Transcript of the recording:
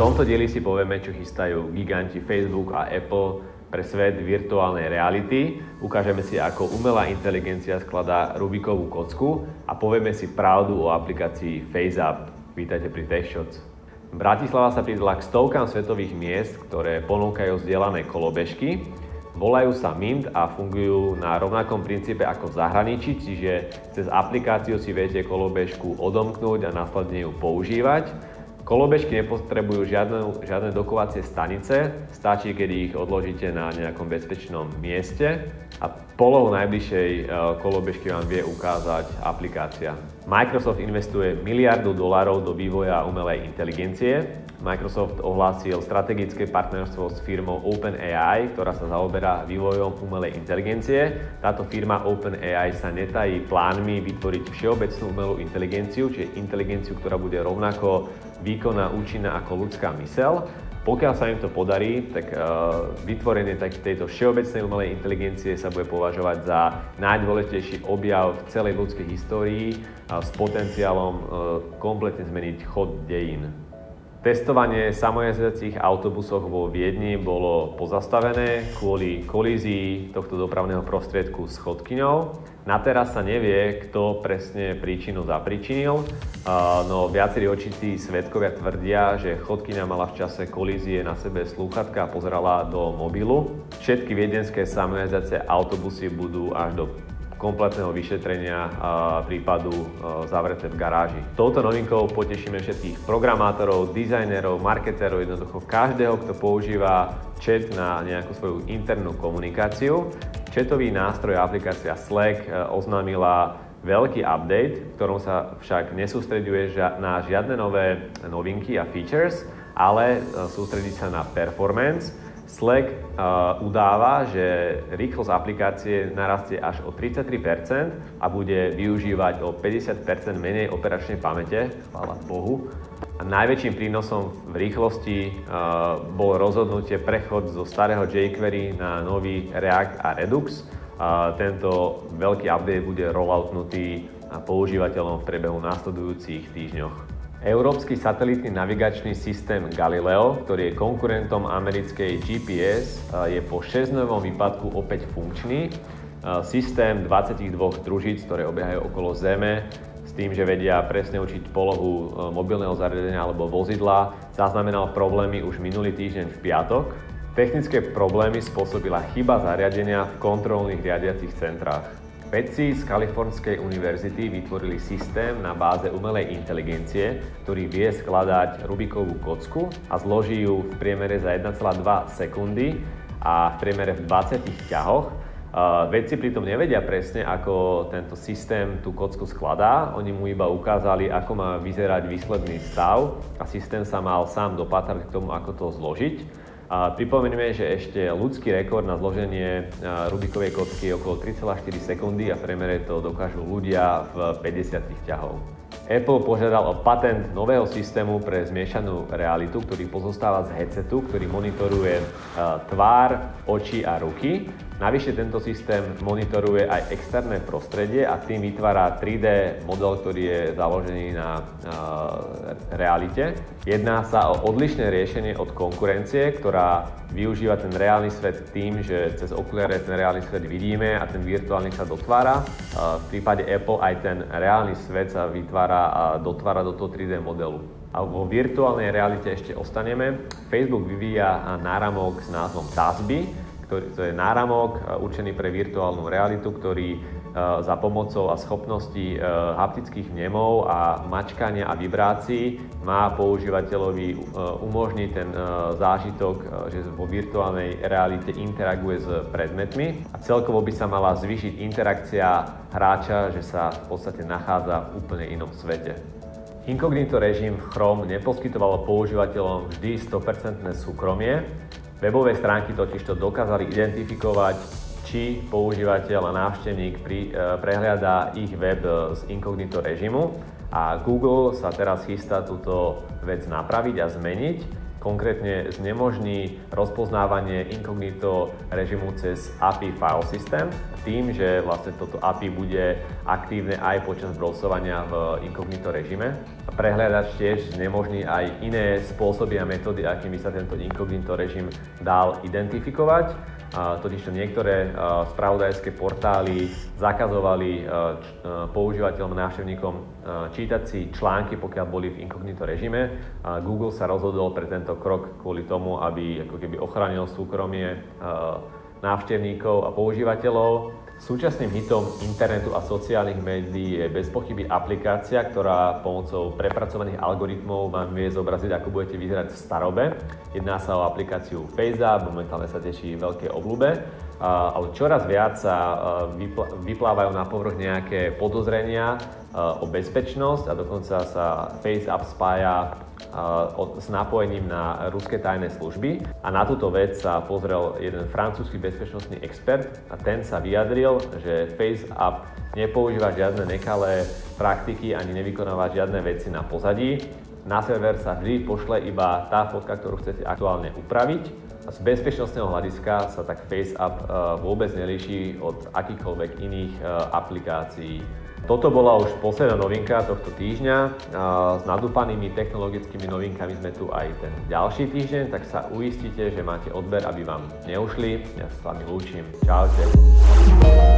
tomto dieli si povieme, čo chystajú giganti Facebook a Apple pre svet virtuálnej reality. Ukážeme si, ako umelá inteligencia skladá Rubikovú kocku a povieme si pravdu o aplikácii FaceApp. Vítajte pri TechShots. Bratislava sa pridala k stovkám svetových miest, ktoré ponúkajú vzdielané kolobežky Volajú sa Mint a fungujú na rovnakom princípe ako v zahraničí, čiže cez aplikáciu si viete kolobežku odomknúť a následne ju používať. Kolobežky nepotrebujú žiadne, žiadne dokovacie stanice, stačí, keď ich odložíte na nejakom bezpečnom mieste a polohu najbližšej e, kolobežky vám vie ukázať aplikácia. Microsoft investuje miliardu dolárov do vývoja umelej inteligencie. Microsoft ohlásil strategické partnerstvo s firmou OpenAI, ktorá sa zaoberá vývojom umelej inteligencie. Táto firma OpenAI sa netají plánmi vytvoriť všeobecnú umelú inteligenciu, čiže inteligenciu, ktorá bude rovnako výkonná, účinná ako ľudská mysel. Pokiaľ sa im to podarí, tak uh, vytvorenie tak, tejto všeobecnej umelej inteligencie sa bude považovať za najdôležitejší objav v celej ľudskej histórii uh, s potenciálom uh, kompletne zmeniť chod dejín. Testovanie samojazdacích autobusov vo Viedni bolo pozastavené kvôli kolízii tohto dopravného prostriedku s chodkyňou. Na teraz sa nevie, kto presne príčinu zapričinil, no viacerí očití svetkovia tvrdia, že chodkyňa mala v čase kolízie na sebe slúchatka a pozerala do mobilu. Všetky viedenské samojazdacie autobusy budú až do kompletného vyšetrenia prípadu zavreté v garáži. Touto novinkou potešíme všetkých programátorov, dizajnerov, marketérov, jednoducho každého, kto používa chat na nejakú svoju internú komunikáciu. Chatový nástroj aplikácia Slack e, oznámila veľký update, v ktorom sa však nesústreďuje na žiadne nové novinky a features, ale e, sústredí sa na performance Slack uh, udáva, že rýchlosť aplikácie narastie až o 33% a bude využívať o 50% menej operačnej pamäte, chvála Bohu. A najväčším prínosom v rýchlosti uh, bol rozhodnutie prechod zo starého jQuery na nový React a Redux. Uh, tento veľký update bude rolloutnutý používateľom v priebehu následujúcich týždňoch. Európsky satelitný navigačný systém Galileo, ktorý je konkurentom americkej GPS, je po 6-dňovom výpadku opäť funkčný. Systém 22 družíc, ktoré obiehajú okolo Zeme, s tým, že vedia presne učiť polohu e, mobilného zariadenia alebo vozidla, zaznamenal problémy už minulý týždeň v piatok. Technické problémy spôsobila chyba zariadenia v kontrolných riadiacich centrách. Vedci z Kalifornskej univerzity vytvorili systém na báze umelej inteligencie, ktorý vie skladať Rubikovú kocku a zloží ju v priemere za 1,2 sekundy a v priemere v 20 ťahoch. Uh, vedci pritom nevedia presne, ako tento systém tú kocku skladá. Oni mu iba ukázali, ako má vyzerať výsledný stav a systém sa mal sám dopatrať k tomu, ako to zložiť. A pripomenieme, že ešte ľudský rekord na zloženie Rubikovej kocky je okolo 3,4 sekundy a v premere to dokážu ľudia v 50 ťahov. Apple požiadal o patent nového systému pre zmiešanú realitu, ktorý pozostáva z headsetu, ktorý monitoruje tvár, oči a ruky Navyše tento systém monitoruje aj externé prostredie a tým vytvára 3D model, ktorý je založený na uh, realite. Jedná sa o odlišné riešenie od konkurencie, ktorá využíva ten reálny svet tým, že cez okuliare ten reálny svet vidíme a ten virtuálny sa dotvára. Uh, v prípade Apple aj ten reálny svet sa vytvára a dotvára do toho 3D modelu. A vo virtuálnej realite ešte ostaneme. Facebook vyvíja náramok s názvom Tasby, ktorý, to je náramok e, určený pre virtuálnu realitu, ktorý e, za pomocou a schopnosti e, haptických vnemov a mačkania a vibrácií má používateľovi umožniť ten zážitok, že vo virtuálnej realite interaguje s predmetmi a celkovo by sa mala zvýšiť interakcia hráča, že sa v podstate nachádza v úplne inom svete. Inkognito režim v Chrome neposkytovalo používateľom vždy 100% súkromie, Webové stránky totiž to dokázali identifikovať, či používateľ a návštevník pri, e, prehliada ich web z inkognito režimu a Google sa teraz chystá túto vec napraviť a zmeniť. Konkrétne znemožní rozpoznávanie inkognito režimu cez API file system tým, že vlastne toto API bude aktívne aj počas browsovania v inkognito režime. Prehľadač tiež znemožní aj iné spôsoby a metódy, akými sa tento inkognito režim dal identifikovať totiž to niektoré spravodajské portály zakazovali používateľom návštevníkom čítať si články, pokiaľ boli v inkognito režime. Google sa rozhodol pre tento krok kvôli tomu, aby ako keby ochránil súkromie návštevníkov a používateľov. Súčasným hitom internetu a sociálnych médií je bez pochyby aplikácia, ktorá pomocou prepracovaných algoritmov vám vie zobraziť, ako budete vyzerať v starobe. Jedná sa o aplikáciu FaceApp, momentálne sa teší veľké obľúbe, ale čoraz viac sa vyplávajú na povrch nejaké podozrenia o bezpečnosť a dokonca sa FaceApp spája s napojením na ruské tajné služby. A na túto vec sa pozrel jeden francúzsky bezpečnostný expert a ten sa vyjadril, že FaceApp nepoužíva žiadne nekalé praktiky ani nevykonáva žiadne veci na pozadí. Na server sa vždy pošle iba tá fotka, ktorú chcete aktuálne upraviť. Z bezpečnostného hľadiska sa tak FaceApp vôbec nelíši od akýchkoľvek iných aplikácií toto bola už posledná novinka tohto týždňa. S nadúpanými technologickými novinkami sme tu aj ten ďalší týždeň, tak sa uistite, že máte odber, aby vám neušli. Ja sa s vami lúčim. Čaute.